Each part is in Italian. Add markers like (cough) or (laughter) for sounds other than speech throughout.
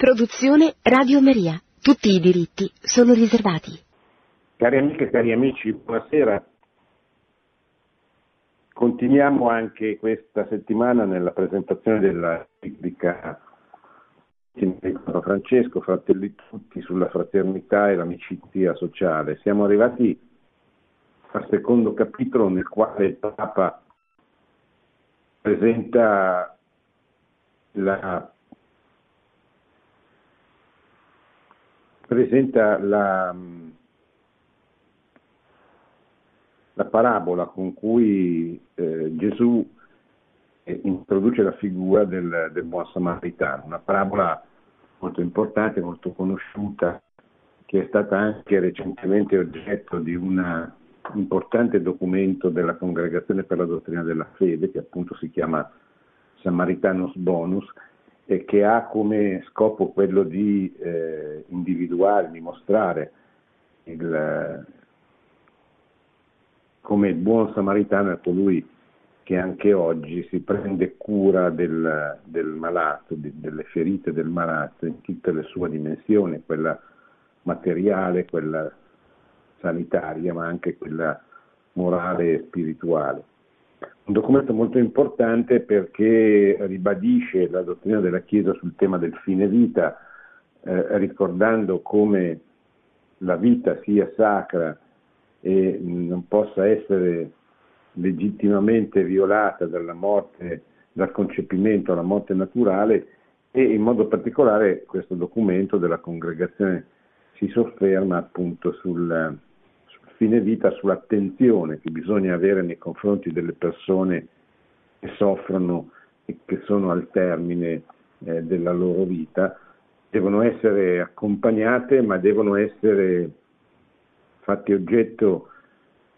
Produzione Radio Maria. Tutti i diritti sono riservati. Cari amiche e cari amici, buonasera. Continuiamo anche questa settimana nella presentazione della biblica Papa Francesco, fratelli tutti, sulla fraternità e l'amicizia sociale. Siamo arrivati al secondo capitolo nel quale il Papa presenta la presenta la, la parabola con cui eh, Gesù eh, introduce la figura del, del, buon samaritano, una parabola molto importante, molto conosciuta, che è stata anche recentemente oggetto di un importante documento della Congregazione per la Dottrina della Fede, che appunto si chiama Samaritanos Bonus, e che ha come scopo quello di eh, individuare, di mostrare il, come il buon samaritano è colui che anche oggi si prende cura del, del malato, di, delle ferite del malato in tutte le sue dimensioni, quella materiale, quella sanitaria, ma anche quella morale e spirituale. Un documento molto importante perché ribadisce la dottrina della Chiesa sul tema del fine vita, eh, ricordando come la vita sia sacra e non possa essere legittimamente violata dalla morte, dal concepimento alla morte naturale e in modo particolare questo documento della congregazione si sofferma appunto sul, fine vita sull'attenzione che bisogna avere nei confronti delle persone che soffrono e che sono al termine eh, della loro vita, devono essere accompagnate ma devono essere fatti oggetto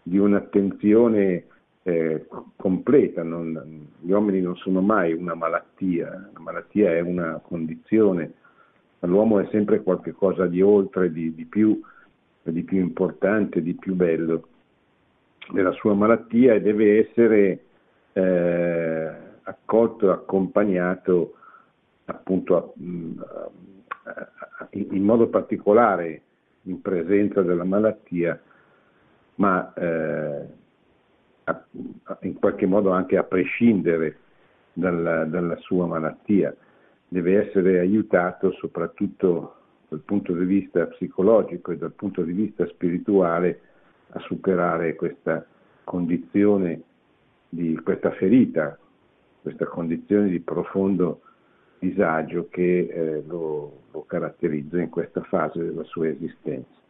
di un'attenzione eh, completa. Non, gli uomini non sono mai una malattia, la malattia è una condizione, l'uomo è sempre qualcosa di oltre, di, di più di più importante, di più bello della sua malattia e deve essere eh, accolto, accompagnato appunto a, a, a, in modo particolare in presenza della malattia, ma eh, in qualche modo anche a prescindere dalla, dalla sua malattia. Deve essere aiutato soprattutto dal punto di vista psicologico e dal punto di vista spirituale a superare questa condizione di questa ferita, questa condizione di profondo disagio che eh, lo, lo caratterizza in questa fase della sua esistenza.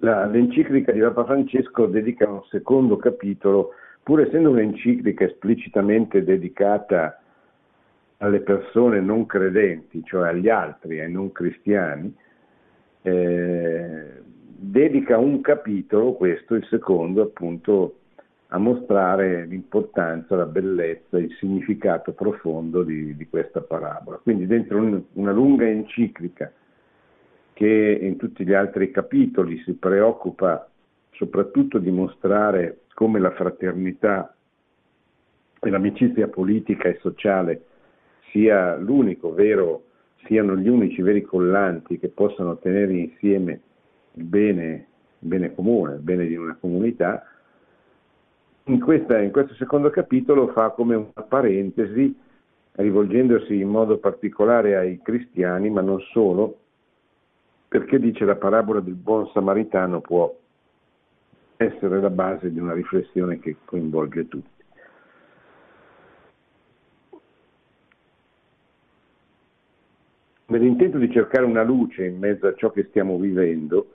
La, l'enciclica di Papa Francesco dedica un secondo capitolo, pur essendo un'enciclica esplicitamente dedicata alle persone non credenti, cioè agli altri, ai non cristiani, eh, dedica un capitolo, questo il secondo appunto, a mostrare l'importanza, la bellezza, il significato profondo di, di questa parabola. Quindi dentro un, una lunga enciclica che in tutti gli altri capitoli si preoccupa soprattutto di mostrare come la fraternità e l'amicizia politica e sociale sia l'unico vero, siano gli unici veri collanti che possano tenere insieme il bene, il bene comune, il bene di una comunità, in, questa, in questo secondo capitolo fa come una parentesi, rivolgendosi in modo particolare ai cristiani, ma non solo, perché dice la parabola del buon samaritano può essere la base di una riflessione che coinvolge tutti. Nell'intento di cercare una luce in mezzo a ciò che stiamo vivendo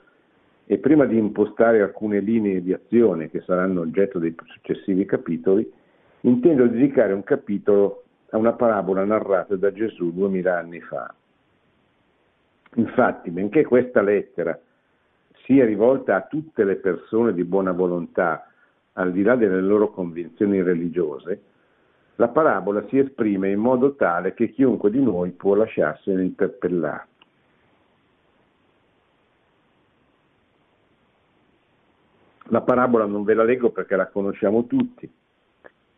e prima di impostare alcune linee di azione che saranno oggetto dei successivi capitoli, intendo dedicare un capitolo a una parabola narrata da Gesù duemila anni fa. Infatti, benché questa lettera sia rivolta a tutte le persone di buona volontà, al di là delle loro convinzioni religiose, la parabola si esprime in modo tale che chiunque di noi può lasciarsene interpellare. La parabola non ve la leggo perché la conosciamo tutti,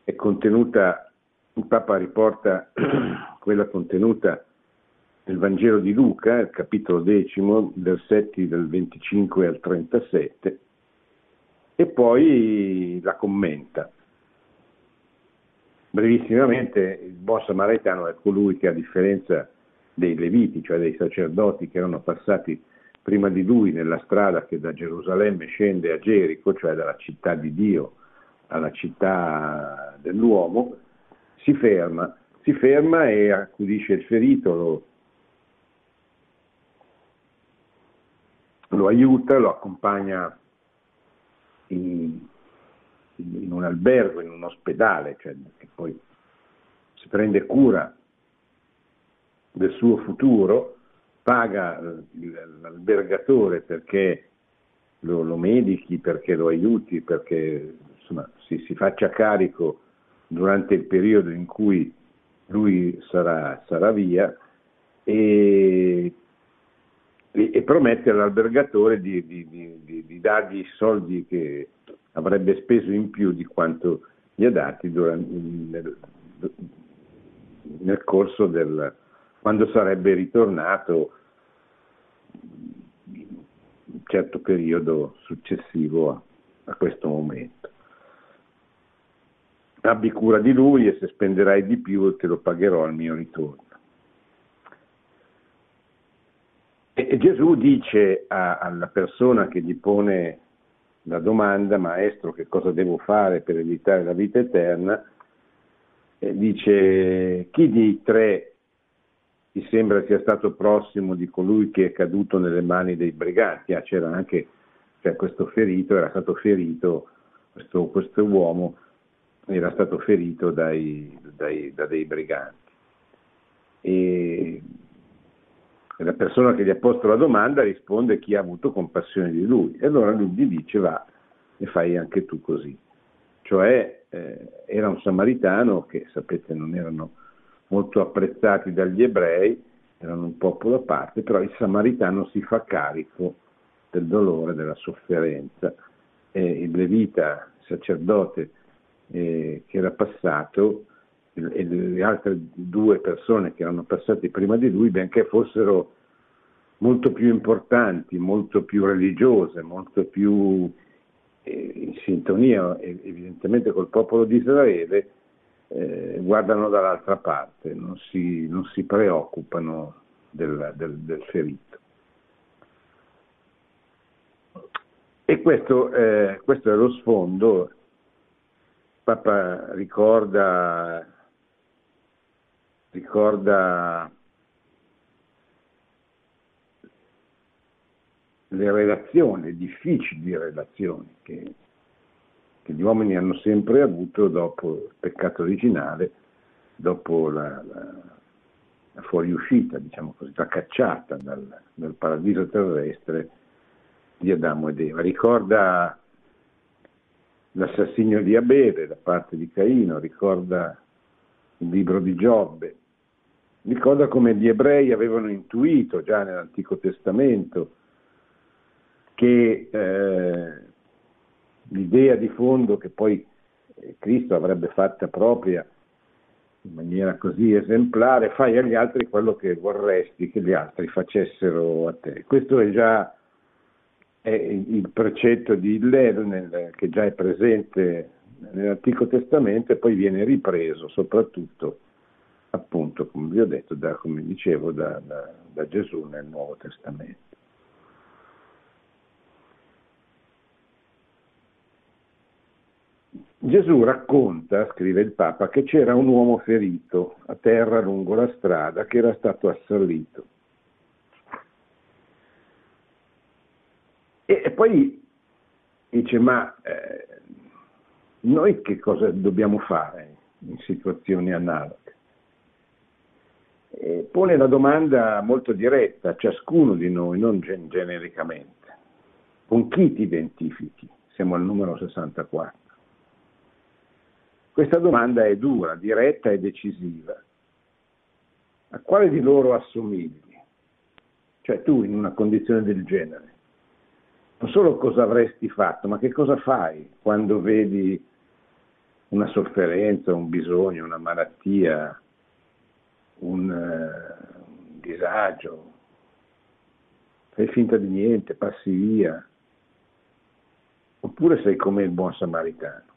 è contenuta, il Papa riporta (clears throat) quella contenuta il Vangelo di Luca, il capitolo decimo, versetti del 25 al 37, e poi la commenta. Brevissimamente, il buon samaritano è colui che a differenza dei leviti, cioè dei sacerdoti che erano passati prima di lui nella strada che da Gerusalemme scende a Gerico, cioè dalla città di Dio alla città dell'uomo, si ferma, si ferma e accudisce il ferito, lo, lo aiuta, lo accompagna in, in, un albergo, in un ospedale, cioè che poi si prende cura del suo futuro, paga l'albergatore perché lo, lo medichi, perché lo aiuti, perché insomma, si, si, faccia carico durante il periodo in cui lui sarà, sarà via e, e, e, promette all'albergatore di, di, di, di, dargli i soldi che avrebbe speso in più di quanto gli ha dati durante, nel, nel corso del, quando sarebbe ritornato un certo periodo successivo a, a questo momento. Abbi cura di lui e se spenderai di più te lo pagherò al mio ritorno. E, Gesù dice a, alla persona che gli pone la domanda, maestro, che cosa devo fare per evitare la vita eterna? E dice, chi di tre ti sembra sia stato prossimo di colui che è caduto nelle mani dei briganti. Ah, c'era anche cioè questo ferito, era stato ferito, questo, questo uomo era stato ferito dai, dai, da dei briganti. E la persona che gli ha posto la domanda risponde chi ha avuto compassione di lui. E allora lui gli dice va e fai anche tu così. Cioè eh, era un samaritano che sapete non erano molto apprezzati dagli ebrei, erano un popolo a parte, però il samaritano si fa carico del dolore, della sofferenza. E il levita, il sacerdote eh, che era passato, e le altre due persone che erano passate prima di lui, benché fossero molto più importanti, molto più religiose, molto più eh, in sintonia evidentemente col popolo di Israele, eh, guardano dall'altra parte, non si, non si preoccupano del, del, del, ferito. E questo, eh, questo è lo sfondo. Papa ricorda, ricorda le relazioni, le difficili relazioni che che gli uomini hanno sempre avuto dopo il peccato originale, dopo la, la, la fuoriuscita, diciamo così, la cacciata dal, dal, paradiso terrestre di Adamo ed Eva. Ricorda l'assassinio di Abele da parte di Caino, ricorda il libro di Giobbe, ricorda come gli ebrei avevano intuito già nell'Antico Testamento che eh, l'idea di fondo che poi eh, Cristo avrebbe fatta propria in maniera così esemplare, fai agli altri quello che vorresti che gli altri facessero a te. Questo è già è il precetto di Hillel che già è presente nell'Antico Testamento e poi viene ripreso soprattutto, appunto, come vi ho detto, da, come dicevo, da, da, da Gesù nel Nuovo Testamento. Gesù racconta, scrive il Papa, che c'era un uomo ferito a terra lungo la strada che era stato assalito. E poi dice, ma eh, noi che cosa dobbiamo fare in situazioni analoghe? E pone la domanda molto diretta a ciascuno di noi, non genericamente. Con chi ti identifichi? Siamo al numero 64. Questa domanda è dura, diretta e decisiva. A quale di loro assomigli? Cioè tu in una condizione del genere. Non solo cosa avresti fatto, ma che cosa fai quando vedi una sofferenza, un bisogno, una malattia, un, uh, un disagio agio, fai finta di niente, passi via, oppure sei come il buon samaritano.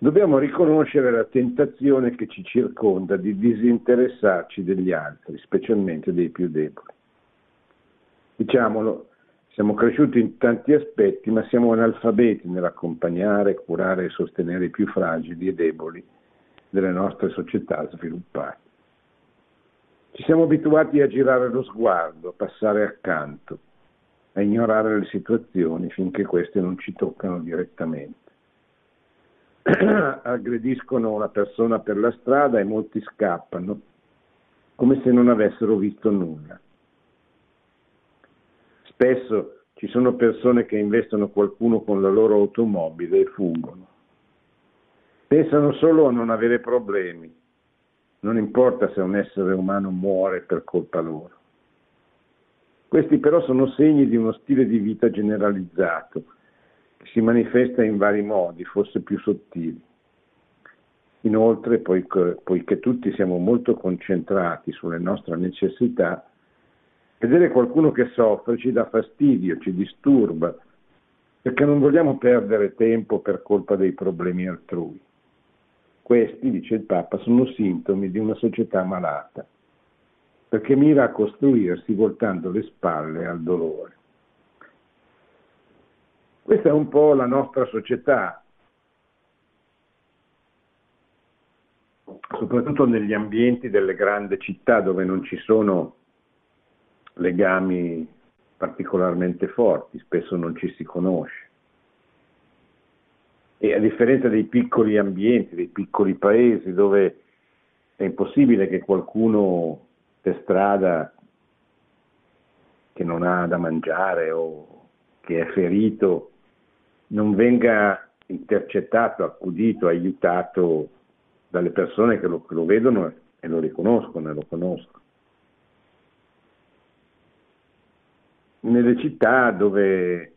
Dobbiamo riconoscere la tentazione che ci circonda di disinteressarci degli altri, specialmente dei più deboli. Diciamolo, siamo cresciuti in tanti aspetti, ma siamo analfabeti nell'accompagnare, curare e sostenere i più fragili e deboli delle nostre società sviluppate. Ci siamo abituati a girare lo sguardo, a passare accanto, a ignorare le situazioni finché queste non ci toccano direttamente. (clears throat) aggrediscono una persona per la strada e molti scappano, come se non avessero visto nulla. Spesso ci sono persone che investono qualcuno con la loro automobile e fuggono. Pensano solo a non avere problemi, non importa se un essere umano muore per colpa loro. Questi però sono segni di uno stile di vita generalizzato si manifesta in vari modi, forse più sottili. Inoltre, poiché, poiché tutti siamo molto concentrati sulle nostre necessità, vedere qualcuno che soffre ci dà fastidio, ci disturba, perché non vogliamo perdere tempo per colpa dei problemi altrui. Questi, dice il Papa, sono sintomi di una società malata, perché mira a costruirsi voltando le spalle al dolore. Questa è un po' la nostra società, soprattutto negli ambienti delle grandi città dove non ci sono legami particolarmente forti, spesso non ci si conosce. E a differenza dei piccoli ambienti, dei piccoli paesi dove è impossibile che qualcuno per strada che non ha da mangiare o che è ferito non venga intercettato, accudito, aiutato dalle persone che lo, che lo vedono e lo riconoscono e lo conoscono. Nelle città dove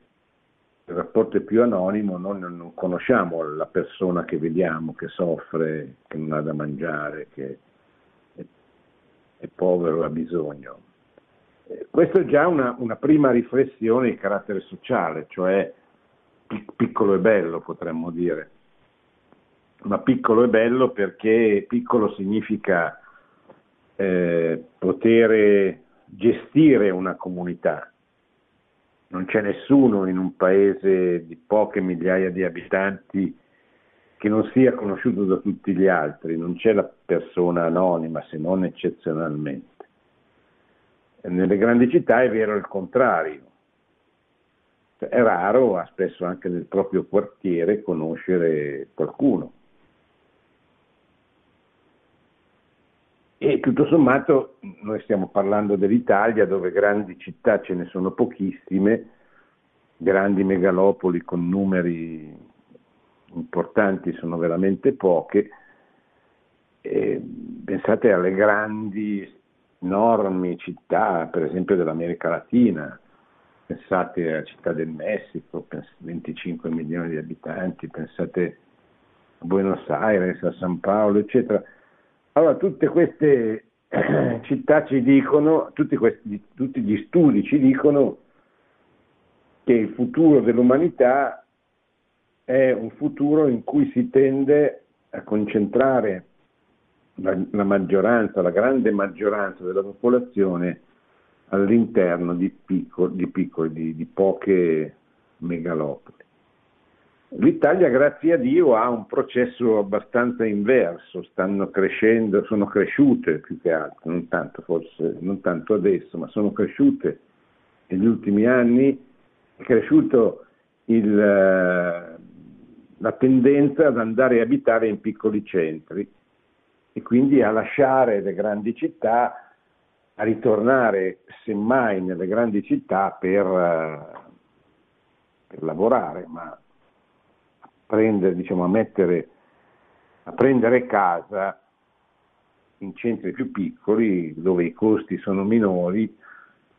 il rapporto è più anonimo, noi non conosciamo la persona che vediamo, che soffre, che non ha da mangiare, che è, povero, ha bisogno. Eh, questa è già una, una prima riflessione di carattere sociale, cioè piccolo e bello potremmo dire, ma piccolo e bello perché piccolo significa eh, poter gestire una comunità. Non c'è nessuno in un paese di poche migliaia di abitanti che non sia conosciuto da tutti gli altri, non c'è la persona anonima se non eccezionalmente. Nelle grandi città è vero il contrario, è raro, spesso anche nel proprio quartiere, conoscere qualcuno. E tutto sommato noi stiamo parlando dell'Italia dove grandi città ce ne sono pochissime, grandi megalopoli con numeri importanti sono veramente poche. E pensate alle grandi, enormi città, per esempio dell'America Latina, pensate alla città del Messico, 25 milioni di abitanti, pensate a Buenos Aires, a San Paolo, eccetera. Allora tutte queste (clears throat) città ci dicono, tutti, questi, tutti gli studi ci dicono che il futuro dell'umanità è un futuro in cui si tende a concentrare la, la maggioranza, la grande maggioranza della popolazione all'interno di, piccoli, di, piccoli, di, di poche megalopoli. L'Italia, grazie a Dio, ha un processo abbastanza inverso, stanno crescendo, sono cresciute più che altro, non tanto forse, non tanto adesso, ma sono cresciute negli ultimi anni, è cresciuta la tendenza ad andare a abitare in piccoli centri e quindi a lasciare le grandi città a ritornare semmai nelle grandi città per, eh, per lavorare, ma prendere, diciamo, a, mettere, a prendere casa in centri più piccoli dove i costi sono minori,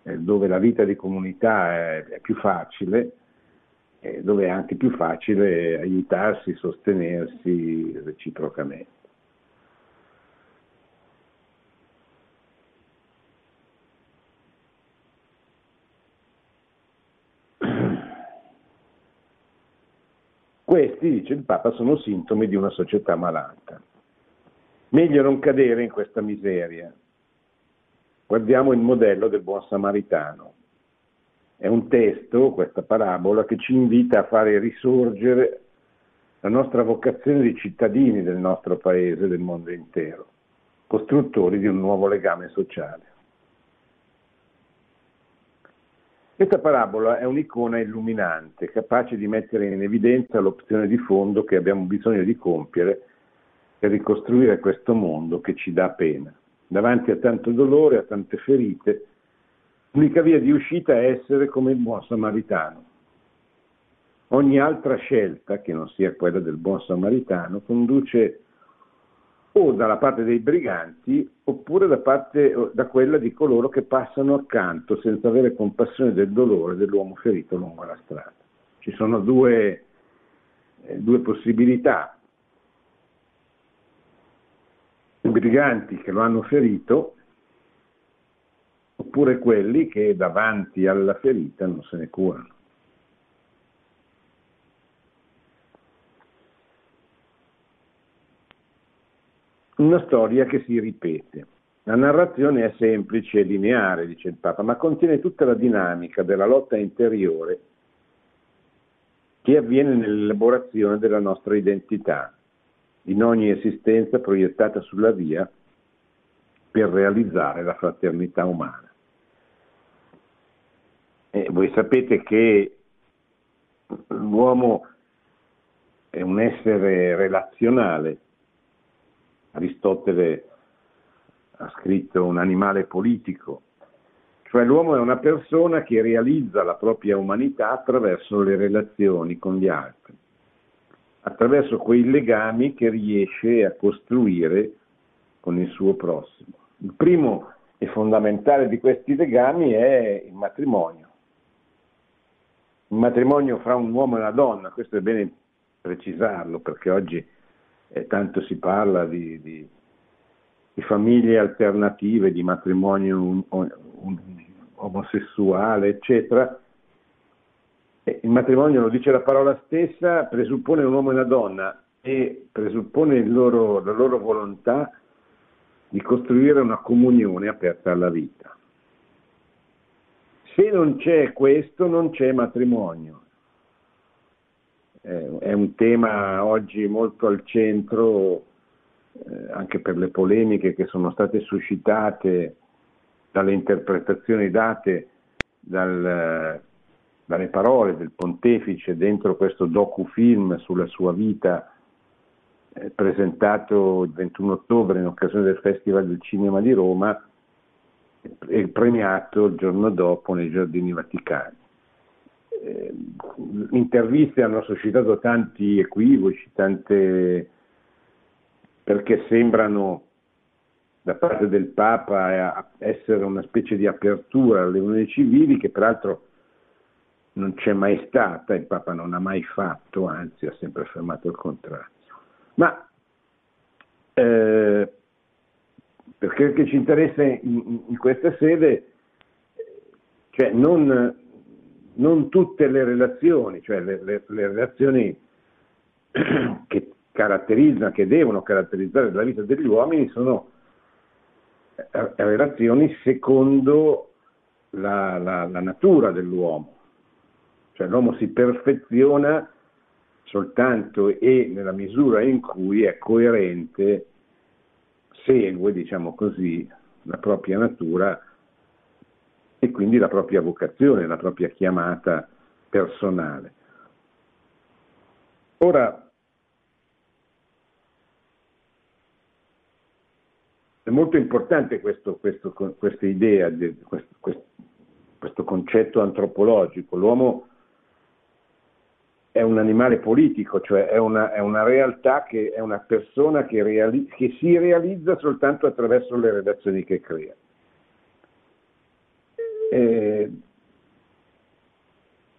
eh, dove la vita di comunità è, è più facile, eh, dove è anche più facile aiutarsi, sostenersi reciprocamente. Questi, dice il Papa, sono sintomi di una società malata. Meglio non cadere in questa miseria. Guardiamo il modello del buon samaritano. È un testo, questa parabola, che ci invita a fare risorgere la nostra vocazione di cittadini del nostro paese, del mondo intero, costruttori di un nuovo legame sociale. Questa parabola è un'icona illuminante, capace di mettere in evidenza l'opzione di fondo che abbiamo bisogno di compiere per ricostruire questo mondo che ci dà pena. Davanti a tanto dolore, a tante ferite, l'unica via di uscita è essere come il buon samaritano. Ogni altra scelta, che non sia quella del buon samaritano, conduce o dalla parte dei briganti oppure da, parte, da quella di coloro che passano accanto senza avere compassione del dolore dell'uomo ferito lungo la strada. Ci sono due, eh, due possibilità i briganti che lo hanno ferito oppure quelli che davanti alla ferita non se ne curano. Una storia che si ripete. La narrazione è semplice e lineare, dice il Papa, ma contiene tutta la dinamica della lotta interiore che avviene nell'elaborazione della nostra identità, in ogni esistenza proiettata sulla via per realizzare la fraternità umana. E voi sapete che l'uomo è un essere relazionale. Aristotele ha scritto un animale politico, cioè l'uomo è una persona che realizza la propria umanità attraverso le relazioni con gli altri attraverso quei legami che riesce a costruire con il suo prossimo. Il primo e fondamentale di questi legami è il matrimonio. Il matrimonio fra un uomo e una donna, questo è bene precisarlo perché oggi eh, tanto si parla di, di, di, famiglie alternative, di matrimonio un, un, omosessuale, eccetera, il matrimonio, lo dice la parola stessa, presuppone un uomo e una donna e presuppone loro, la loro volontà di costruire una comunione aperta alla vita. Se non c'è questo, non c'è matrimonio. È un tema oggi molto al centro, eh, anche per le polemiche che sono state suscitate dalle interpretazioni date dal dalle parole del pontefice dentro questo docufilm sulla sua vita eh, presentato il 21 ottobre in occasione del Festival del Cinema di Roma e premiato il giorno dopo nei Giardini Vaticani. Eh, interviste hanno suscitato tanti equivoci, tante perché sembrano da parte del Papa essere una specie di apertura alle unioni civili che peraltro non c'è mai stata, il Papa non ha mai fatto, anzi ha sempre affermato il contrario. Ma eh, perché ci interessa in, in, questa sede, cioè non, non, tutte le relazioni, cioè le, le, le relazioni (clears throat) che caratterizzano, che devono caratterizzare la vita degli uomini sono eh, relazioni secondo la, la, la natura dell'uomo. Cioè l'uomo si perfeziona soltanto e nella misura in cui è coerente, segue, diciamo così, la propria natura e quindi la propria vocazione, la propria chiamata personale. Ora, è molto importante questo, questo, questa idea, questo, questo concetto antropologico. L'uomo è un animale politico, cioè è una, è una realtà che è una persona che, reali, che, si realizza soltanto attraverso le relazioni che crea.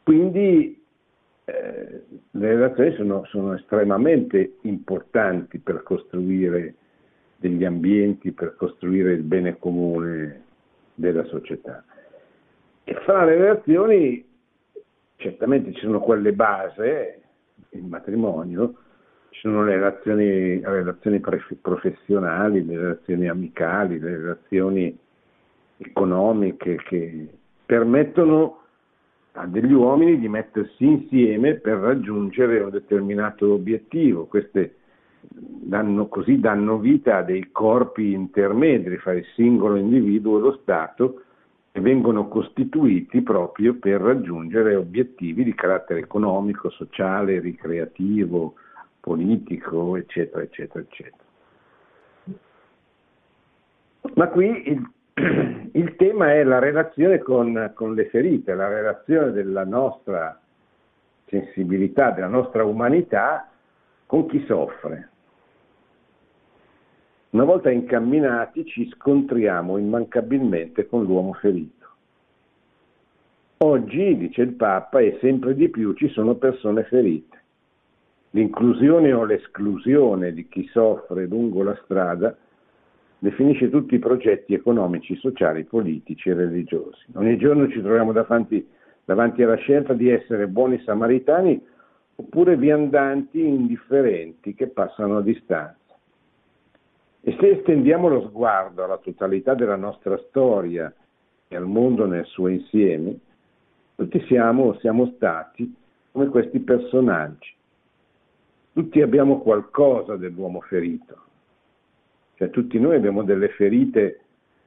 Quindi eh, le relazioni sono, sono, estremamente importanti per costruire degli ambienti, per costruire il bene comune della società. E fra le relazioni certamente ci sono quelle base, il matrimonio, ci sono le relazioni, le relazioni professionali, le relazioni amicali, le relazioni economiche che permettono a degli uomini di mettersi insieme per raggiungere un determinato obiettivo. Queste danno, così danno vita a dei corpi intermedi fra il singolo individuo e lo Stato e vengono costituiti proprio per raggiungere obiettivi di carattere economico, sociale, ricreativo, politico, eccetera, eccetera, eccetera. Ma qui il, (clears throat) il tema è la relazione con, con le ferite, la relazione della nostra sensibilità, della nostra umanità con chi soffre. Una volta incamminati ci scontriamo immancabilmente con l'uomo ferito. Oggi, dice il Papa, e sempre di più ci sono persone ferite. L'inclusione o l'esclusione di chi soffre lungo la strada definisce tutti i progetti economici, sociali, politici e religiosi. Ogni giorno ci troviamo davanti, davanti alla scelta di essere buoni samaritani oppure viandanti indifferenti che passano a distanza. E se estendiamo lo sguardo alla totalità della nostra storia e al mondo nel suo insieme, tutti siamo, siamo stati come questi personaggi. Tutti abbiamo qualcosa dell'uomo ferito. Cioè tutti noi abbiamo delle ferite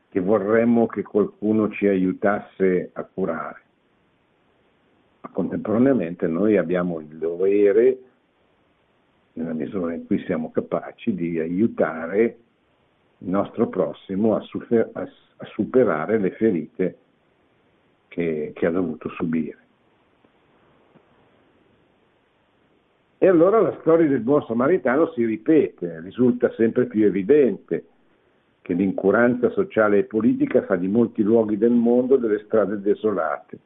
che vorremmo che qualcuno ci aiutasse a curare. Ma contemporaneamente noi abbiamo il dovere, nella misura in cui siamo capaci, di aiutare il nostro prossimo a, super, a, a superare le ferite che, che ha dovuto subire. E allora la storia del buon samaritano si ripete, risulta sempre più evidente che l'incuranza sociale e politica fa di molti luoghi del mondo delle strade desolate,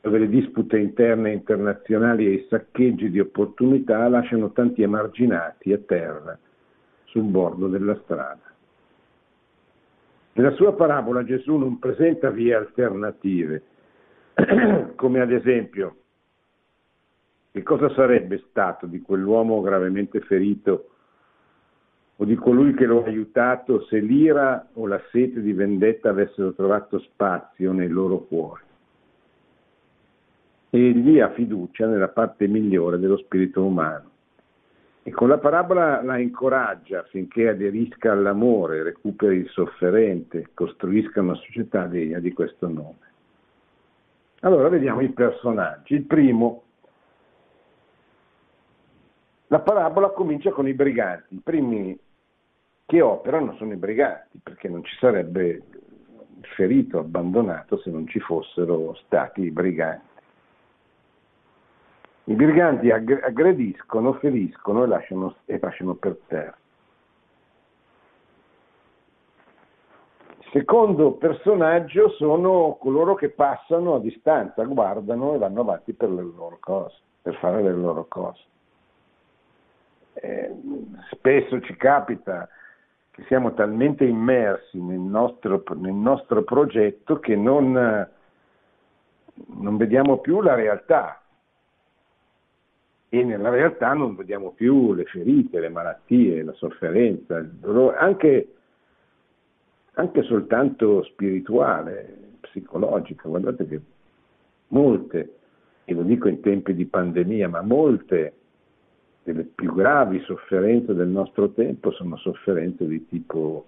dove le dispute interne e internazionali e i saccheggi di opportunità lasciano tanti emarginati a terra sul bordo della strada. Nella sua parabola Gesù non presenta vie alternative, (clears throat) come ad esempio che cosa sarebbe stato di quell'uomo gravemente ferito o di colui che lo ha aiutato se l'ira o la sete di vendetta avessero trovato spazio nei loro cuori? Egli ha fiducia nella parte migliore dello spirito umano e con la parabola la incoraggia affinché aderisca all'amore, recuperi il sofferente, costruisca una società degna di questo nome. Allora vediamo i personaggi. Il primo, la parabola comincia con i briganti. I primi che operano sono i briganti, perché non ci sarebbe ferito abbandonato se non ci fossero stati i briganti. I briganti aggrediscono, feriscono e lasciano, e lasciano per terra. Secondo personaggio sono coloro che passano a distanza, guardano e vanno avanti per le loro cose, per fare le loro cose. Eh, spesso ci capita che siamo talmente immersi nel nostro, nel nostro progetto che non, non vediamo più la realtà, e nella realtà non vediamo più le ferite, le malattie, la sofferenza, il dolore, anche, anche soltanto spirituale, psicologica. Guardate che molte, e lo dico in tempi di pandemia, ma molte delle più gravi sofferenze del nostro tempo sono sofferenze di tipo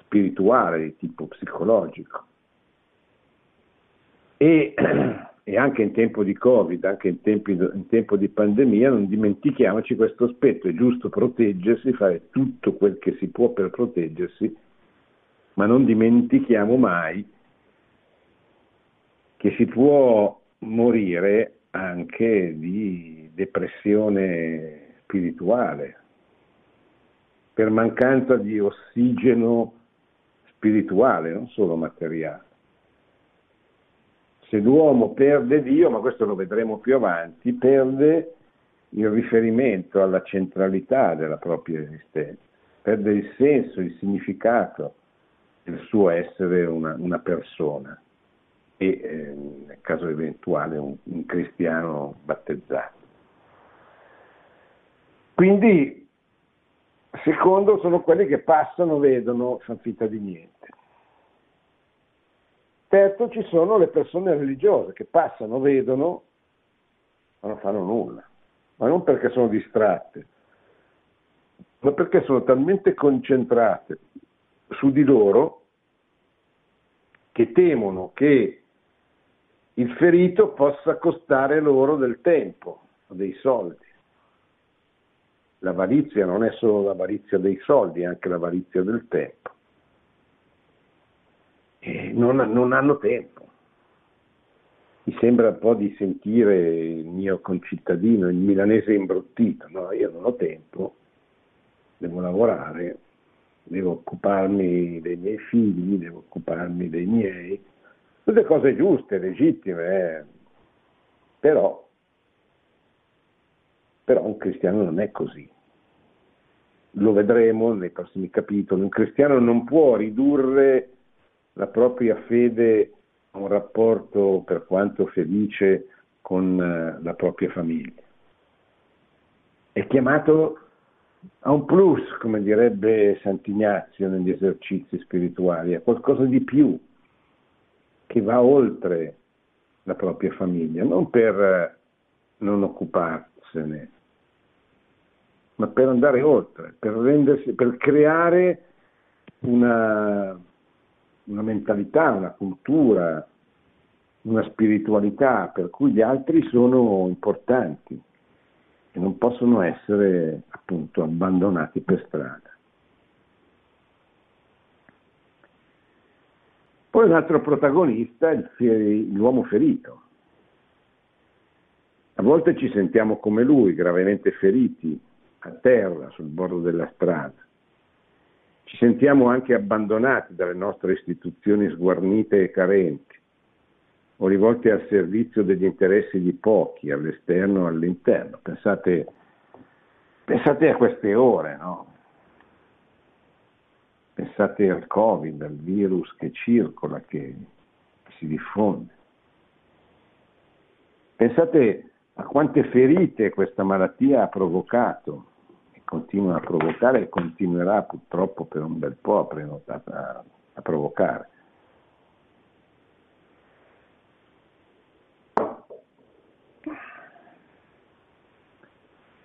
spirituale, di tipo psicologico. E e anche in tempo di Covid, anche in, tempi, in, tempo di pandemia, non dimentichiamoci questo aspetto, è giusto proteggersi, fare tutto quel che si può per proteggersi, ma non dimentichiamo mai che si può morire anche di depressione spirituale, per mancanza di ossigeno spirituale, non solo materiale se l'uomo perde Dio, ma questo lo vedremo più avanti, perde il riferimento alla centralità della propria esistenza, perde il senso, il significato del suo essere una, una persona e eh, nel caso eventuale un, un cristiano battezzato. Quindi, secondo, sono quelli che passano, vedono, fanno finta di niente. Terzo, ci sono le persone religiose che passano, vedono, ma non fanno nulla. Ma non perché sono distratte, ma perché sono talmente concentrate su di loro che temono che il ferito possa costare loro del tempo dei soldi. L'avarizia non è solo l'avarizia dei soldi, è anche l'avarizia del tempo. Non, non hanno tempo. Mi sembra un po' di sentire il mio concittadino, il milanese imbruttito. No, io non ho tempo, devo lavorare, devo occuparmi dei miei figli, devo occuparmi dei miei, tutte cose giuste, legittime, eh. però, però un cristiano non è così. Lo vedremo nei prossimi capitoli. Un cristiano non può ridurre la propria fede a un rapporto, per quanto felice, con eh, la propria famiglia. È chiamato a un plus, come direbbe Sant'Ignazio negli esercizi spirituali, a qualcosa di più, che va oltre la propria famiglia, non per non occuparsene, ma per andare oltre, per, rendersi, per creare una, una mentalità, una cultura, una spiritualità per cui gli altri sono importanti e non possono essere appunto abbandonati per strada. Poi un altro protagonista è l'uomo ferito. A volte ci sentiamo come lui, gravemente feriti, a terra, sul bordo della strada. Ci sentiamo anche abbandonati dalle nostre istituzioni sguarnite e carenti, o rivolte al servizio degli interessi di pochi, all'esterno o all'interno. Pensate, pensate a queste ore, no? Pensate al Covid, al virus che circola, che, che si diffonde. Pensate a quante ferite questa malattia ha provocato e continua a provocare e continuerà purtroppo per un bel po' a, a, a provocare.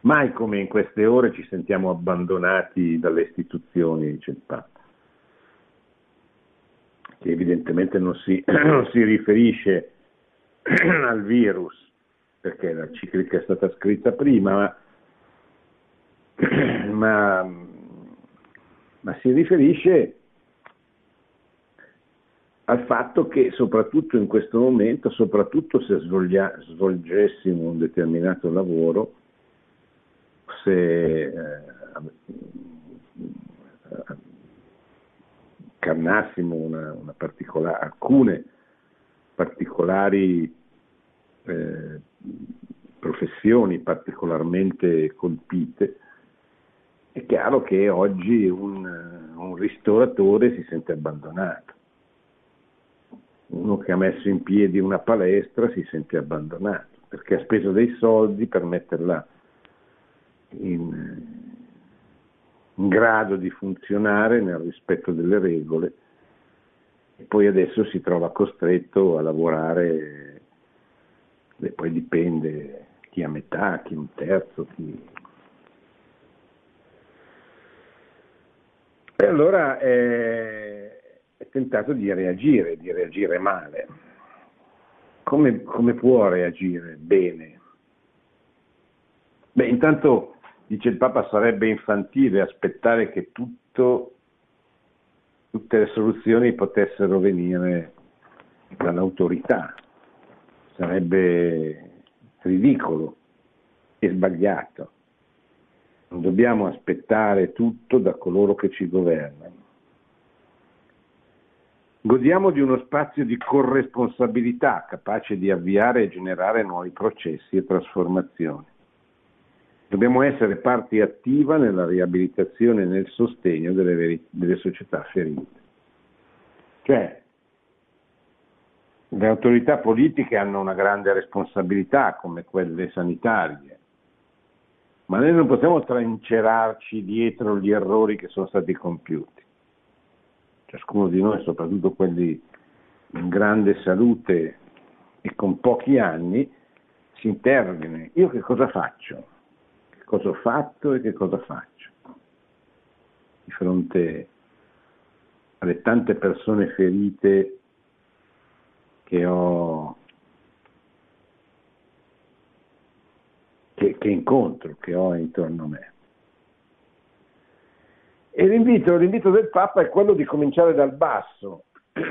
Mai come in queste ore ci sentiamo abbandonati dalle istituzioni, dice il Papa che evidentemente non si, (clears throat) non si riferisce (clears throat) al virus, perché la ciclica è stata scritta prima, ma, (clears throat) ma, ma si riferisce al fatto che soprattutto in questo momento, soprattutto se svolgia, svolgessimo un determinato lavoro, se eh, incarnassimo una, una particolare, alcune particolari eh, professioni particolarmente colpite, è chiaro che oggi un, un ristoratore si sente abbandonato. Uno che ha messo in piedi una palestra si sente abbandonato perché ha speso dei soldi per metterla in, in grado di funzionare nel rispetto delle regole e poi adesso si trova costretto a lavorare e poi dipende chi a metà, chi un terzo, chi... E allora è, è tentato di reagire, di reagire male. Come, come può reagire bene? Beh, intanto Dice il Papa sarebbe infantile aspettare che tutto, tutte le soluzioni potessero venire dall'autorità, sarebbe ridicolo e sbagliato. Non dobbiamo aspettare tutto da coloro che ci governano. Godiamo di uno spazio di corresponsabilità capace di avviare e generare nuovi processi e trasformazioni. Dobbiamo essere parte attiva nella riabilitazione e nel sostegno delle, veri- delle società ferite. Cioè, le autorità politiche hanno una grande responsabilità come quelle sanitarie, ma noi non possiamo trincerarci dietro gli errori che sono stati compiuti. Ciascuno di noi, soprattutto quelli in grande salute e con pochi anni, si interrogano, io che cosa faccio? Che cosa ho fatto e che cosa faccio? Di fronte alle tante persone ferite che ho che, che incontro, che ho intorno a me. E l'invito, l'invito del Papa è quello di cominciare dal basso. (clears throat)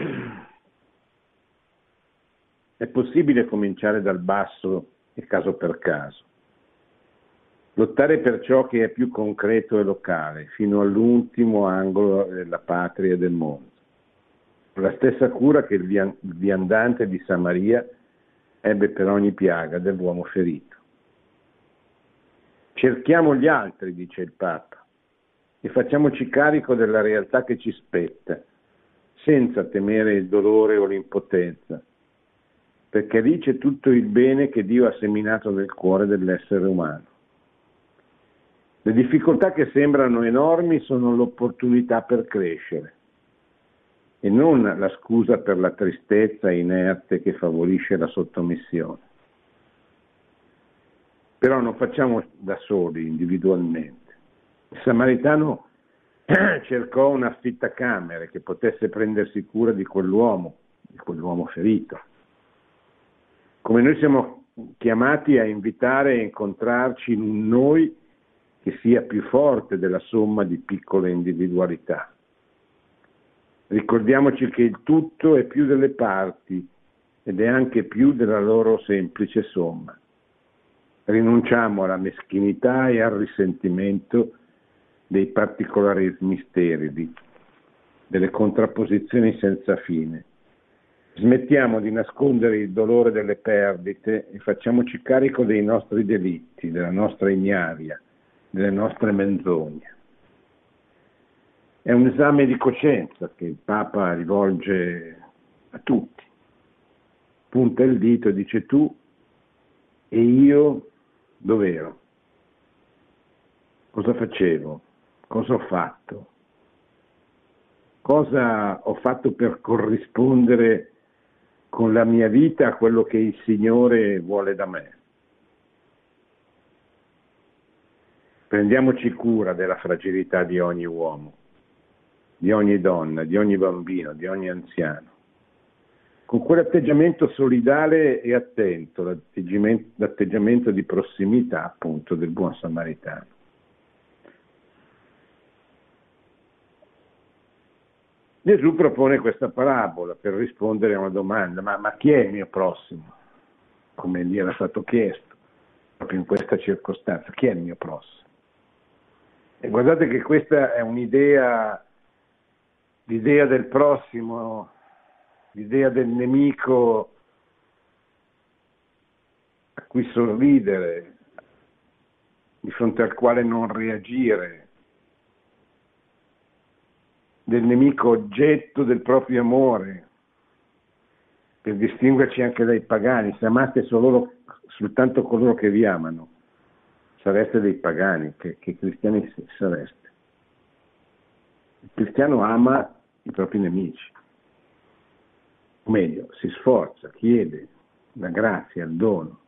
È possibile cominciare dal basso e caso per caso. Lottare per ciò che è più concreto e locale, fino all'ultimo angolo della patria e del mondo. La stessa cura che il viandante di Samaria ebbe per ogni piaga dell'uomo ferito. Cerchiamo gli altri, dice il Papa, e facciamoci carico della realtà che ci spetta, senza temere il dolore o l'impotenza, perché lì c'è tutto il bene che Dio ha seminato nel cuore dell'essere umano. Le difficoltà che sembrano enormi sono l'opportunità per crescere e non la scusa per la tristezza inerte che favorisce la sottomissione però non facciamo da soli individualmente. Il samaritano (clears throat) cercò un affittacamere che potesse prendersi cura di quell'uomo, di quell'uomo ferito. Come noi siamo chiamati a invitare e incontrarci in un noi che sia più forte della somma di piccole individualità. Ricordiamoci che il tutto è più delle parti ed è anche più della loro semplice somma rinunciamo alla meschinità e al risentimento dei particolarismi sterili, delle contrapposizioni senza fine. Smettiamo di nascondere il dolore delle perdite e facciamoci carico dei nostri delitti, della nostra ignaria, delle nostre menzogne. È un esame di coscienza che il Papa rivolge a tutti. Punta il dito e dice tu e io Dov'ero? Cosa facevo? Cosa ho fatto? Cosa ho fatto per corrispondere con la mia vita a quello che il Signore vuole da me? Prendiamoci cura della fragilità di ogni uomo, di ogni donna, di ogni bambino, di ogni anziano con quell'atteggiamento solidale e attento, l'atteggiamento, l'atteggiamento di prossimità appunto del buon samaritano. Gesù propone questa parabola per rispondere a una domanda, ma, ma chi è il mio prossimo? Come gli era stato chiesto, proprio in questa circostanza, chi è il mio prossimo? E guardate che questa è un'idea, l'idea del prossimo l'idea del nemico a cui sorridere, di fronte al quale non reagire, del nemico oggetto del proprio amore, per distinguerci anche dai pagani, se amaste solo, soltanto coloro che vi amano, sareste dei pagani, che, che cristiani sareste. Il cristiano ama i propri nemici. O meglio, si sforza, chiede la grazia, il dono,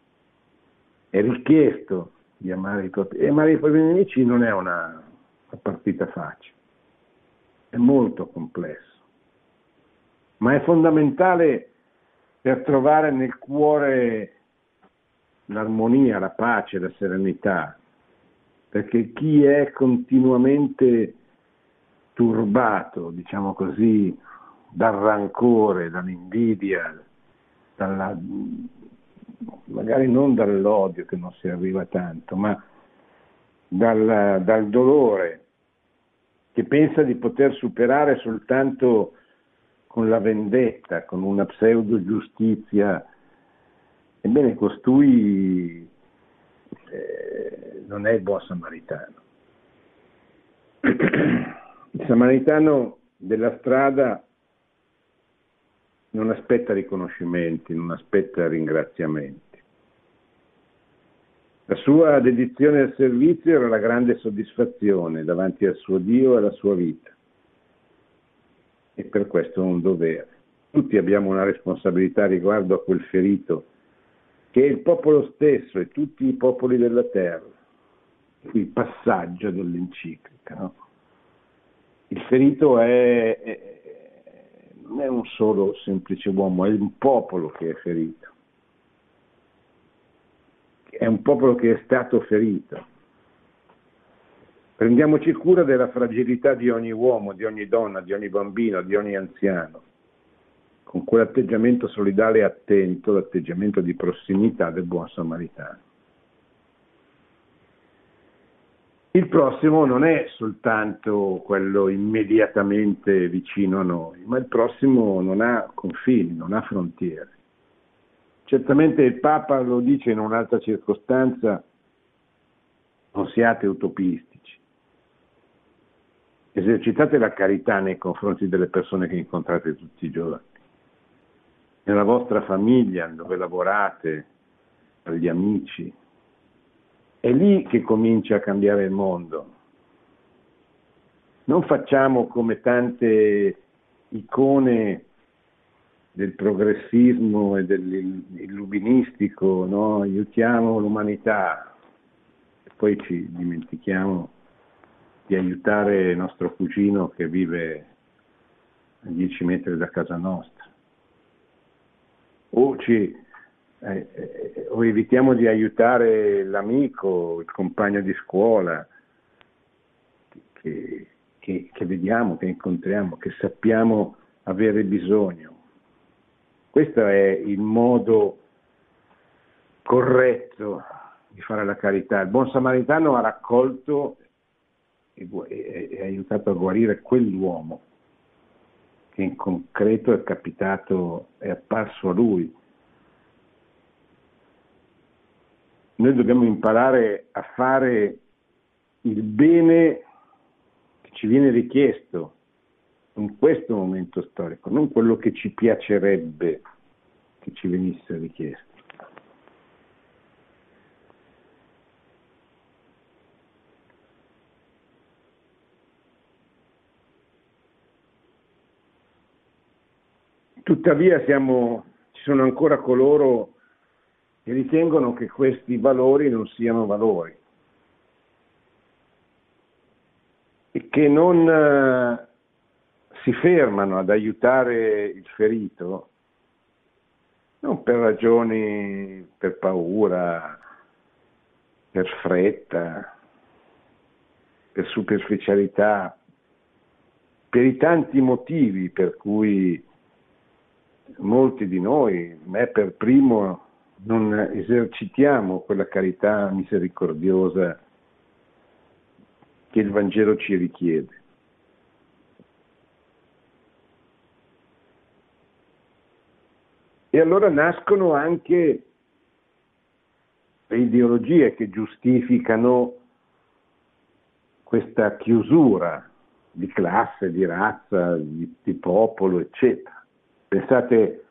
è richiesto di amare i propri, e amare i propri nemici non è una, una partita facile, è molto complesso, ma è fondamentale per trovare nel cuore l'armonia, la pace, la serenità, perché chi è continuamente turbato, diciamo così, dal rancore, dall'invidia, dalla, magari non dall'odio che non si arriva tanto, ma dal, dal dolore che pensa di poter superare soltanto con la vendetta, con una pseudo giustizia. Ebbene, costui eh, non è il buon samaritano. (clears throat) Samaritano della strada non aspetta riconoscimenti, non aspetta ringraziamenti. La sua dedizione al servizio era la grande soddisfazione davanti al suo Dio e alla sua vita. E per questo è un dovere. Tutti abbiamo una responsabilità riguardo a quel ferito, che è il popolo stesso e tutti i popoli della terra. Il passaggio dell'enciclica. No? Il ferito è, è, non è un solo semplice uomo, è un popolo che è ferito è un popolo che è stato ferito. Prendiamoci cura della fragilità di ogni uomo, di ogni donna, di ogni bambino, di ogni anziano, con quell'atteggiamento solidale e attento, l'atteggiamento di prossimità del buon samaritano. Il prossimo non è soltanto quello immediatamente vicino a noi, ma il prossimo non ha confini, non ha frontiere. Certamente il Papa lo dice in un'altra circostanza, non siate utopistici, esercitate la carità nei confronti delle persone che incontrate tutti i giorni, nella vostra famiglia, dove lavorate, agli amici. È lì che comincia a cambiare il mondo. Non facciamo come tante icone del progressismo e dell'illuministico, no? aiutiamo l'umanità e poi ci dimentichiamo di aiutare il nostro cugino che vive a 10 metri da casa nostra. O, ci, eh, eh, o evitiamo di aiutare l'amico, il compagno di scuola che, che, che vediamo, che incontriamo, che sappiamo avere bisogno questo è il modo corretto di fare la carità. Il buon samaritano ha raccolto e, e, e aiutato a guarire quell'uomo che in concreto è capitato, è apparso a lui. Noi dobbiamo imparare a fare il bene che ci viene richiesto in questo momento storico, non quello che ci piacerebbe che ci venisse richiesto. Tuttavia siamo, ci sono ancora coloro che ritengono che questi valori non siano valori. E che non si fermano ad aiutare il ferito, non per ragioni, per paura, per fretta, per superficialità, per i tanti motivi per cui molti di noi, me per primo, non esercitiamo quella carità misericordiosa che il Vangelo ci richiede. E allora nascono anche le ideologie che giustificano questa chiusura di classe, di razza, di, di popolo, eccetera. Pensate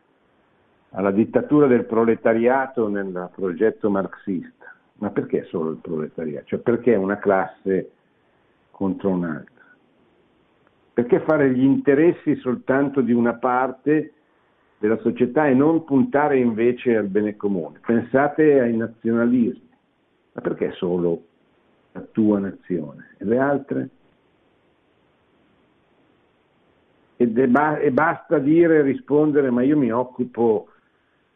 alla dittatura del proletariato nel progetto marxista. Ma perché solo il proletariato? Cioè perché una classe contro un'altra? Perché fare gli interessi soltanto di una parte della società e non puntare invece al bene comune. Pensate ai nazionalismi, ma perché solo la tua nazione e le altre? E, ba- e basta dire, rispondere, ma io mi occupo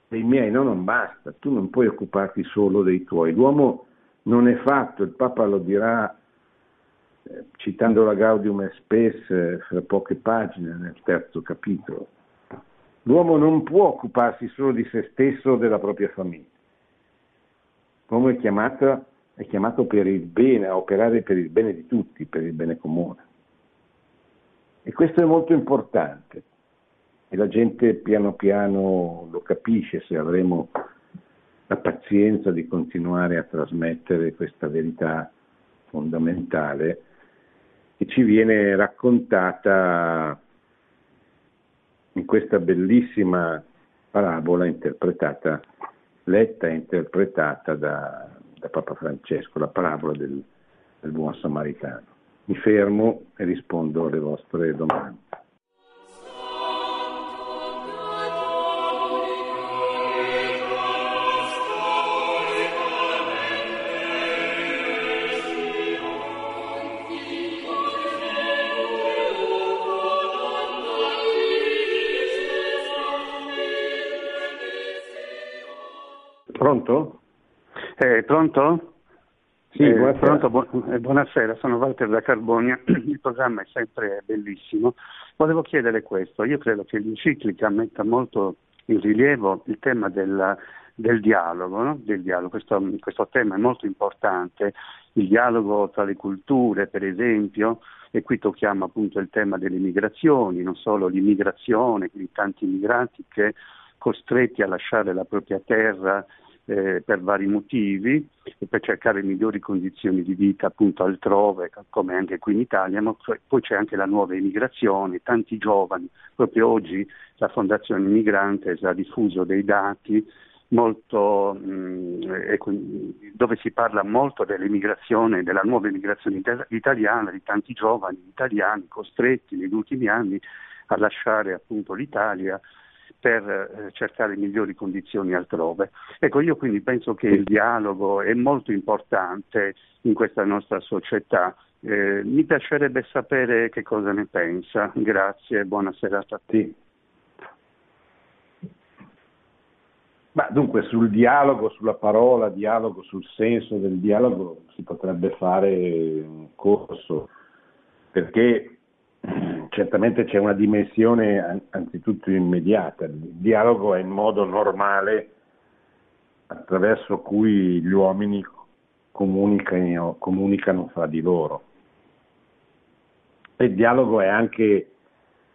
dei miei, no, non basta, tu non puoi occuparti solo dei tuoi. L'uomo non è fatto, il Papa lo dirà eh, citando la Gaudium Spes eh, fra poche pagine nel terzo capitolo L'uomo non può occuparsi solo di se stesso o della propria famiglia. L'uomo è chiamato, è chiamato per il bene, a operare per il bene di tutti, per il bene comune. E questo è molto importante e la gente piano piano lo capisce se avremo la pazienza di continuare a trasmettere questa verità fondamentale che ci viene raccontata in questa bellissima parabola interpretata, letta e interpretata da da Papa Francesco, la parabola del, del buon samaritano. Mi fermo e rispondo alle vostre domande. Pronto? Eh, pronto? Sì, Eh, buonasera. pronto, bu- eh, buonasera, sono Walter da Carbonia, (clears throat) il programma è sempre bellissimo. Volevo chiedere questo, io credo che l'enciclica metta molto in rilievo il tema della- del dialogo, no? Del dialogo. Questo, questo tema è molto importante, il dialogo tra le culture per esempio, e qui tocchiamo appunto il tema delle migrazioni, non solo l'immigrazione, quindi tanti migranti che costretti a lasciare la propria terra eh, per vari motivi e per cercare migliori condizioni di vita appunto altrove, come anche qui in Italia, ma poi- c'è anche la nuova immigrazione, tanti giovani, proprio oggi la Fondazione Immigrantes ha diffuso dei dati molto, mh, ecco, dove si parla molto dell'immigrazione, della nuova immigrazione ita- italiana, di tanti giovani italiani costretti negli ultimi anni a lasciare appunto l'Italia per eh, cercare migliori condizioni altrove. Ecco, io quindi penso che il dialogo è molto importante in questa nostra società. Eh, mi piacerebbe sapere che cosa ne pensa. Grazie, buona serata a. Sì. Ma dunque sul dialogo, sulla parola dialogo, sul senso del dialogo si potrebbe fare un corso, perché certamente c'è una dimensione an- anzitutto immediata. Il dialogo è il modo normale attraverso cui gli uomini comunicano, comunicano fra di loro. E il dialogo è anche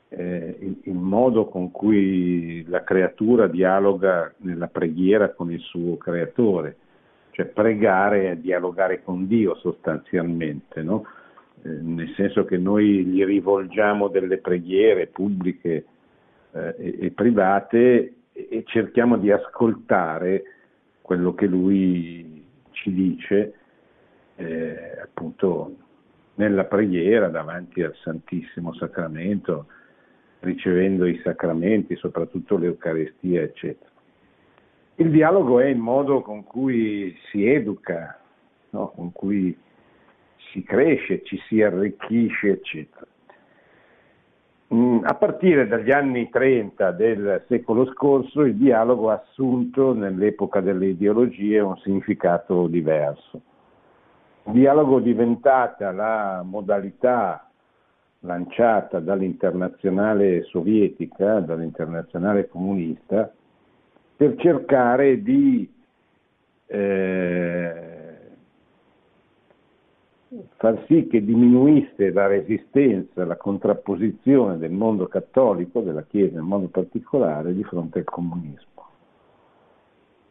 eh, il, il modo con cui la creatura dialoga nella preghiera con il suo creatore, cioè pregare è dialogare con Dio sostanzialmente, no? Eh, nel senso che noi gli rivolgiamo delle preghiere pubbliche eh, e, e private e, cerchiamo di ascoltare quello che lui ci dice eh, appunto nella preghiera davanti al Santissimo Sacramento, ricevendo i sacramenti, soprattutto l'Eucaristia, eccetera. Il dialogo è il modo con cui si educa, no? con cui si cresce, ci si arricchisce, eccetera. Mm, A partire dagli anni 30 del secolo scorso il dialogo ha assunto nell'epoca delle ideologie un significato diverso. Il dialogo diventata la modalità lanciata dall'internazionale sovietica, dall'internazionale comunista, per cercare di eh, far sì che diminuisse la resistenza, la contrapposizione del mondo cattolico, della Chiesa in modo particolare, di fronte al comunismo.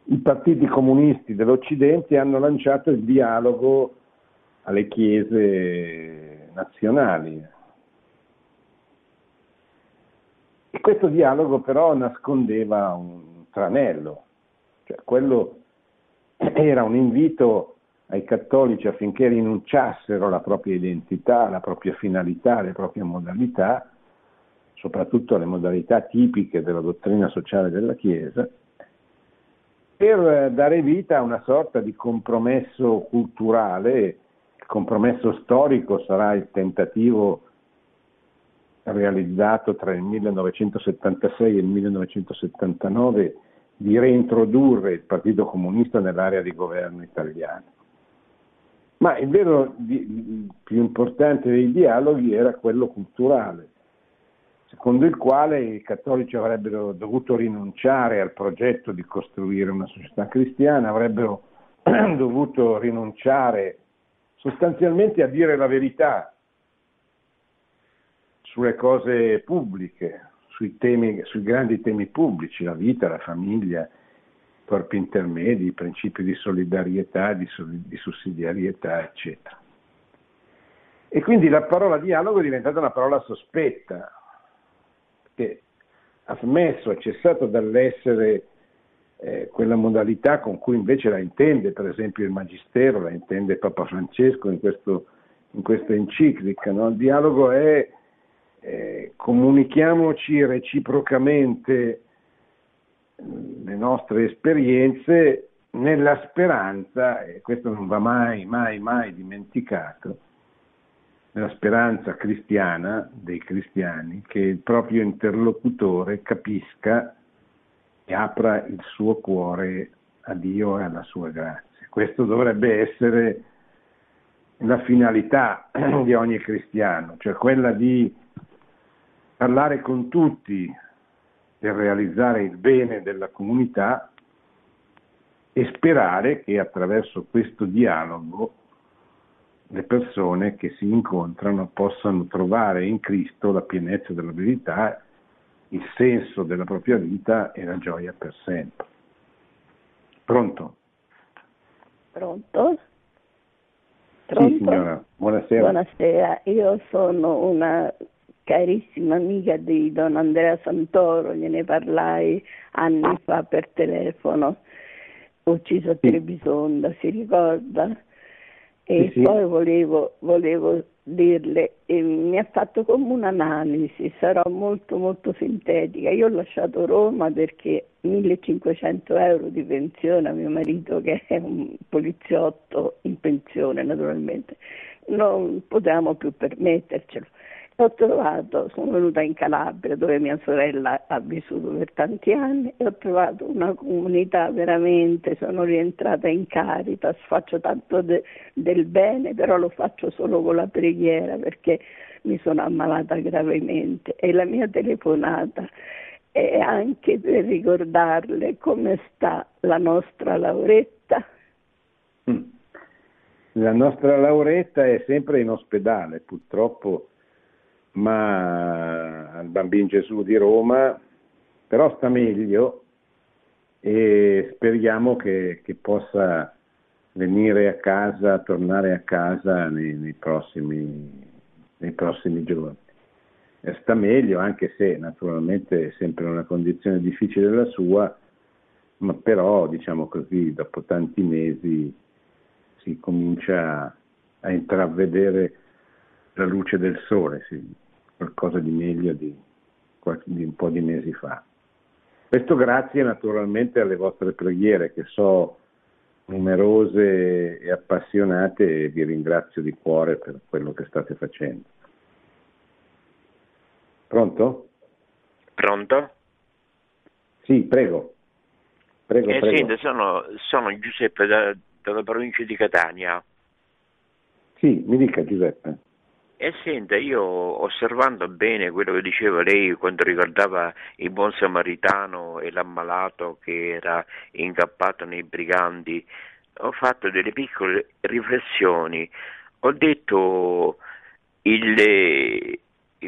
I partiti comunisti dell'Occidente hanno lanciato il dialogo alle chiese nazionali. E questo dialogo però nascondeva un tranello, cioè quello era un invito ai cattolici affinché rinunciassero alla propria identità, alla propria finalità, alle proprie modalità, soprattutto alle modalità tipiche della dottrina sociale della Chiesa, per dare vita a una sorta di compromesso culturale. Il compromesso storico sarà il tentativo realizzato tra il 1976 e il 1979 di reintrodurre il Partito Comunista nell'area di governo italiana. Ma il vero di, più importante dei dialoghi era quello culturale, secondo il quale i cattolici avrebbero dovuto rinunciare al progetto di costruire una società cristiana, avrebbero (clears throat) dovuto rinunciare sostanzialmente a dire la verità sulle cose pubbliche, sui, temi, sui grandi temi pubblici, la vita, la famiglia, corpi intermedi, i principi di solidarietà, di, di sussidiarietà, eccetera. E quindi la parola dialogo è diventata una parola sospetta, che ha smesso, è cessato dall'essere eh, quella modalità con cui invece la intende per esempio il Magistero, la intende Papa Francesco in, questo, in questa enciclica. No? Il dialogo è eh, comunichiamoci reciprocamente le nostre esperienze nella speranza, e questo non va mai, mai, mai dimenticato, nella speranza cristiana dei cristiani che il proprio interlocutore capisca e apra il suo cuore a Dio e alla sua grazia. Questo dovrebbe essere la finalità di ogni cristiano, cioè quella di parlare con tutti per realizzare il bene della comunità e sperare che attraverso questo dialogo le persone che si incontrano possano trovare in Cristo la pienezza della verità, il senso della propria vita e la gioia per sempre. Pronto? Pronto? Pronto? Sì, signora, buonasera. Buonasera, io sono una carissima amica di Don Andrea Santoro, gliene parlai anni fa per telefono, ucciso a Trebisonda, si ricorda? E sì, sì. poi volevo, volevo dirle, eh, mi ha fatto come un'analisi, sarò molto molto sintetica. Io ho lasciato Roma perché 1500 euro di pensione a mio marito che è un poliziotto in pensione naturalmente, non potevamo più permettercelo ho trovato, sono venuta in Calabria dove mia sorella ha vissuto per tanti anni e ho trovato una comunità veramente, sono rientrata in Caritas, faccio tanto de, del bene, però lo faccio solo con la preghiera perché mi sono ammalata gravemente e la mia telefonata è anche per ricordarle come sta la nostra Lauretta. Mm. La nostra Lauretta è sempre in ospedale, purtroppo ma al Bambino Gesù di Roma, però sta meglio e speriamo che, che possa venire a casa, tornare a casa nei, nei, prossimi, nei prossimi, giorni. E sta meglio, anche se naturalmente è sempre una condizione difficile la sua, ma però diciamo così, dopo tanti mesi si comincia a intravedere la luce del sole, sì qualcosa di meglio di, di un po' di mesi fa. Questo grazie naturalmente alle vostre preghiere che so numerose e appassionate e vi ringrazio di cuore per quello che state facendo. Pronto? Pronto? Sì, prego. Prego, eh, prego. Senta, sono, sono, Giuseppe da, dalla provincia di Catania. Sì, mi dica Giuseppe. E senta, io osservando bene quello che diceva lei quando riguardava il buon samaritano e l'ammalato che era incappato nei briganti, ho fatto delle piccole riflessioni. Ho detto il,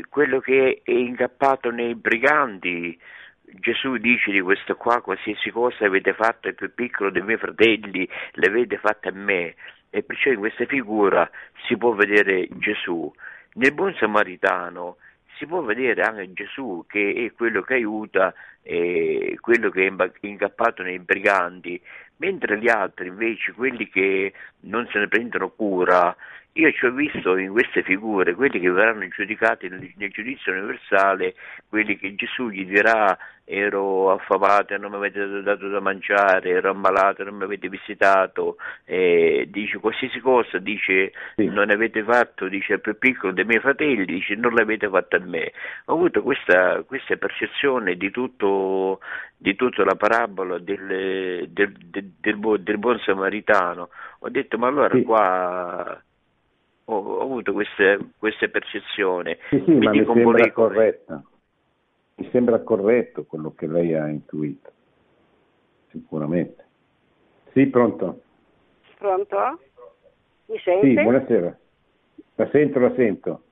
quello che è incappato nei briganti, Gesù dice di questo qua, qualsiasi cosa avete fatto ai più piccolo dei miei fratelli, l'avete fatta a me e perciò in questa figura si può vedere Gesù. Nel buon samaritano si può vedere anche Gesù che è quello che aiuta, eh, quello che è incappato nei briganti, mentre gli altri invece, quelli che non se ne prendono cura, io ci ho visto in queste figure quelli che verranno giudicati nel, nel, giudizio universale, quelli che Gesù gli dirà ero affamato e non mi avete dato da mangiare, ero ammalato non mi avete visitato, eh, dice qualsiasi cosa, dice sì. non avete fatto, dice al più piccolo dei miei fratelli, dice non l'avete fatto a me. Ho avuto questa, questa percezione di tutto, di tutta la parabola del, del, del, del, buon samaritano. Ho detto ma allora sì. qua ho, ho avuto queste, queste percezioni. Sì, sì, mi ma mi sembra corretto. Mi sembra corretto quello che lei ha intuito, sicuramente. Sì, pronto? Pronto? Mi sente? Sì, buonasera. La sento, la sento.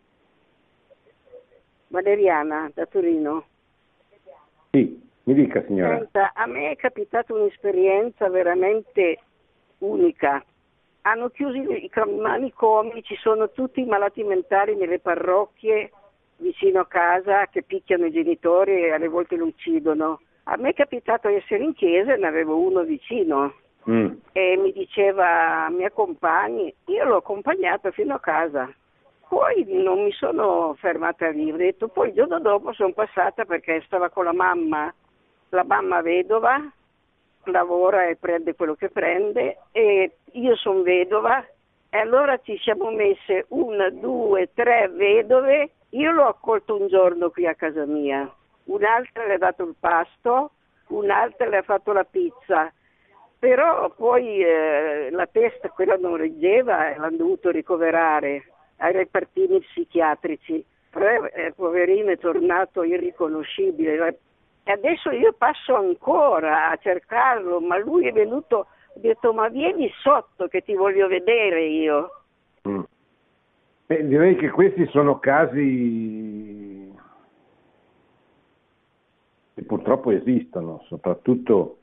Valeriana, da Torino. Sì, mi dica signora. Senta, a me è capitata un'esperienza veramente unica hanno chiuso i manicomi, ci sono tutti i malati mentali nelle parrocchie vicino a casa che picchiano i genitori e alle volte lo uccidono. A me è capitato di essere in chiesa e ne avevo uno vicino mm. e mi diceva mi accompagni, io l'ho accompagnato fino a casa. Poi non mi sono fermata lì, ho detto, poi il giorno dopo sono passata perché stava con la mamma, la mamma vedova, lavora e prende quello che prende e io sono vedova e allora ci siamo messe una, due, tre vedove, io l'ho accolto un giorno qui a casa mia un'altra le ha dato il pasto, un'altra le ha fatto la pizza, però poi eh, la testa quella non reggeva e l'hanno dovuto ricoverare ai repartini psichiatrici, però eh, poverino è tornato irriconoscibile. E adesso io passo ancora a cercarlo, ma lui è venuto, ho detto ma vieni sotto che ti voglio vedere io. Mm. Eh, direi che questi sono casi che purtroppo esistono, soprattutto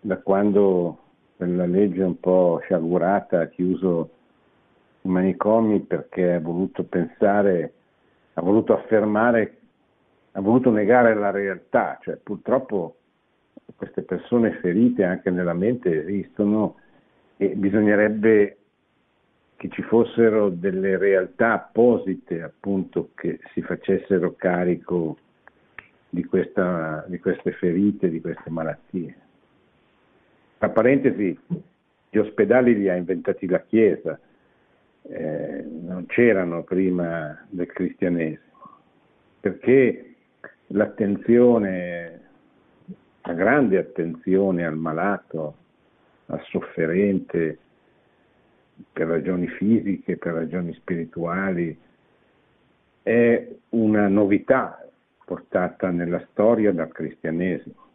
da quando quella legge un po' sciagurata ha chiuso manicomi perché ha voluto pensare, ha voluto affermare, ha voluto negare la realtà, cioè purtroppo queste persone ferite anche nella mente esistono e bisognerebbe che ci fossero delle realtà apposite appunto che si facessero carico di, questa, di queste ferite, di queste malattie. Tra parentesi, gli ospedali li ha inventati la Chiesa, eh, non c'erano prima del cristianesimo, perché l'attenzione, la grande attenzione al malato, al sofferente, per ragioni fisiche, per ragioni spirituali, è una novità, portata nella storia dal cristianesimo.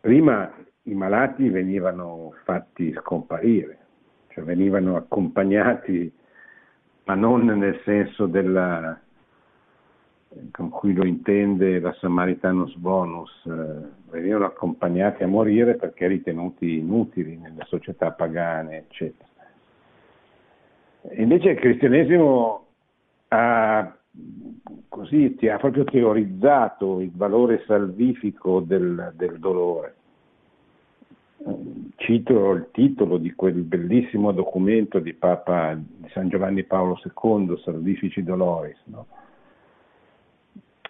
Prima i malati venivano fatti scomparire, cioè venivano accompagnati, ma non nel senso della, con cui lo intende la Samaritanus bonus, eh, venivano accompagnati a morire perché ritenuti inutili nelle società pagane, eccetera. Invece il cristianesimo ha così ha proprio teorizzato il valore salvifico del, del dolore. Cito il titolo di quel bellissimo documento di Papa di San Giovanni Paolo II, Salvifici Doloris. No?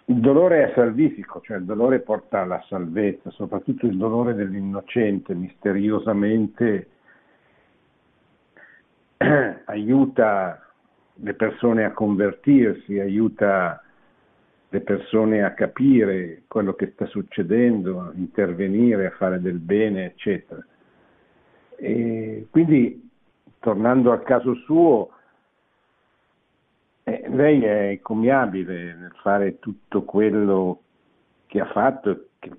Il dolore è salvifico, cioè il dolore porta alla salvezza, soprattutto il dolore dell'innocente, misteriosamente (clears throat) aiuta le persone a convertirsi, aiuta le persone a capire quello che sta succedendo, a intervenire, a fare del bene, eccetera. E quindi, tornando al caso suo, eh, lei è incommiabile nel fare tutto quello che ha fatto e che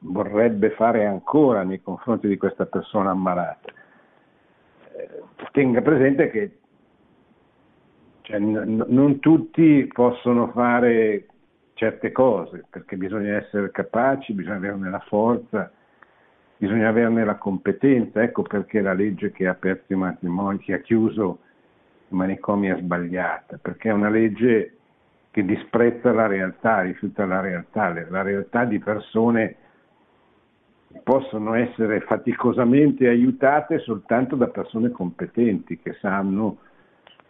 vorrebbe fare ancora nei confronti di questa persona ammalata. Eh, tenga presente che cioè, n- non tutti possono fare certe cose, perché bisogna essere capaci, bisogna averne la forza, bisogna averne la competenza. Ecco perché la legge che ha aperto i matrimoni, che ha chiuso i manicomi è sbagliata, perché è una legge che disprezza la realtà, rifiuta la realtà, la realtà di persone che possono essere faticosamente aiutate soltanto da persone competenti che sanno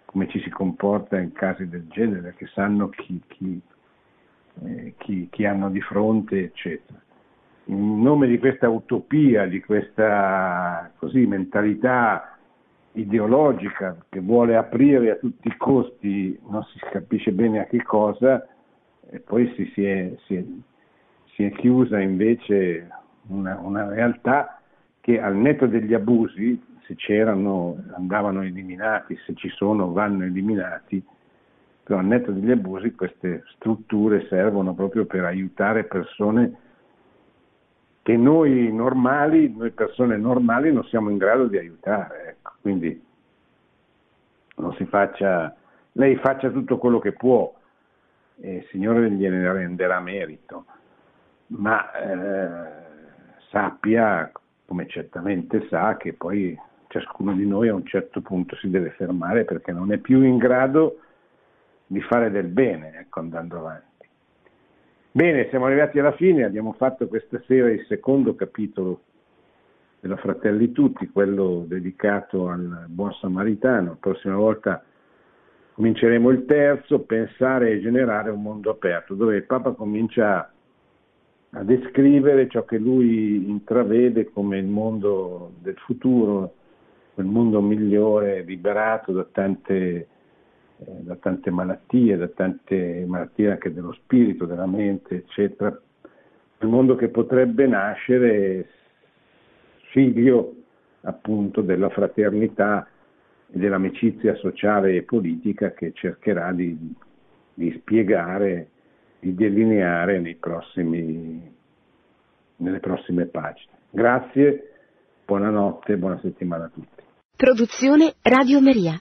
come ci si comporta in casi del genere, che sanno chi, chi, eh, chi, chi hanno di fronte, eccetera. In nome di questa utopia, di questa così, mentalità ideologica che vuole aprire a tutti i costi, non si capisce bene a che cosa, e poi si, si, è, si, è, si è, chiusa invece una, una realtà che al netto degli abusi se c'erano andavano eliminati, se ci sono vanno eliminati, però al netto degli abusi queste strutture servono proprio per aiutare persone che noi normali, noi persone normali non siamo in grado di aiutare. Ecco. Quindi non si faccia, lei faccia tutto quello che può, e il Signore gliene renderà merito, ma eh, sappia, come certamente sa, che poi ciascuno di noi a un certo punto si deve fermare perché non è più in grado di fare del bene ecco, andando avanti. Bene, siamo arrivati alla fine, abbiamo fatto questa sera il secondo capitolo della Fratelli Tutti, quello dedicato al buon samaritano. La prossima volta cominceremo il terzo, pensare e generare un mondo aperto, dove il Papa comincia a descrivere ciò che lui intravede come il mondo del futuro, quel mondo migliore, liberato da tante eh, da tante malattie, da tante malattie anche dello spirito, della mente, eccetera. Il mondo che potrebbe nascere figlio appunto della fraternità e dell'amicizia sociale e politica che cercherà di, di spiegare, di delineare prossimi, nelle prossime pagine. Grazie, buonanotte, buona settimana a tutti. Produzione Radio Maria.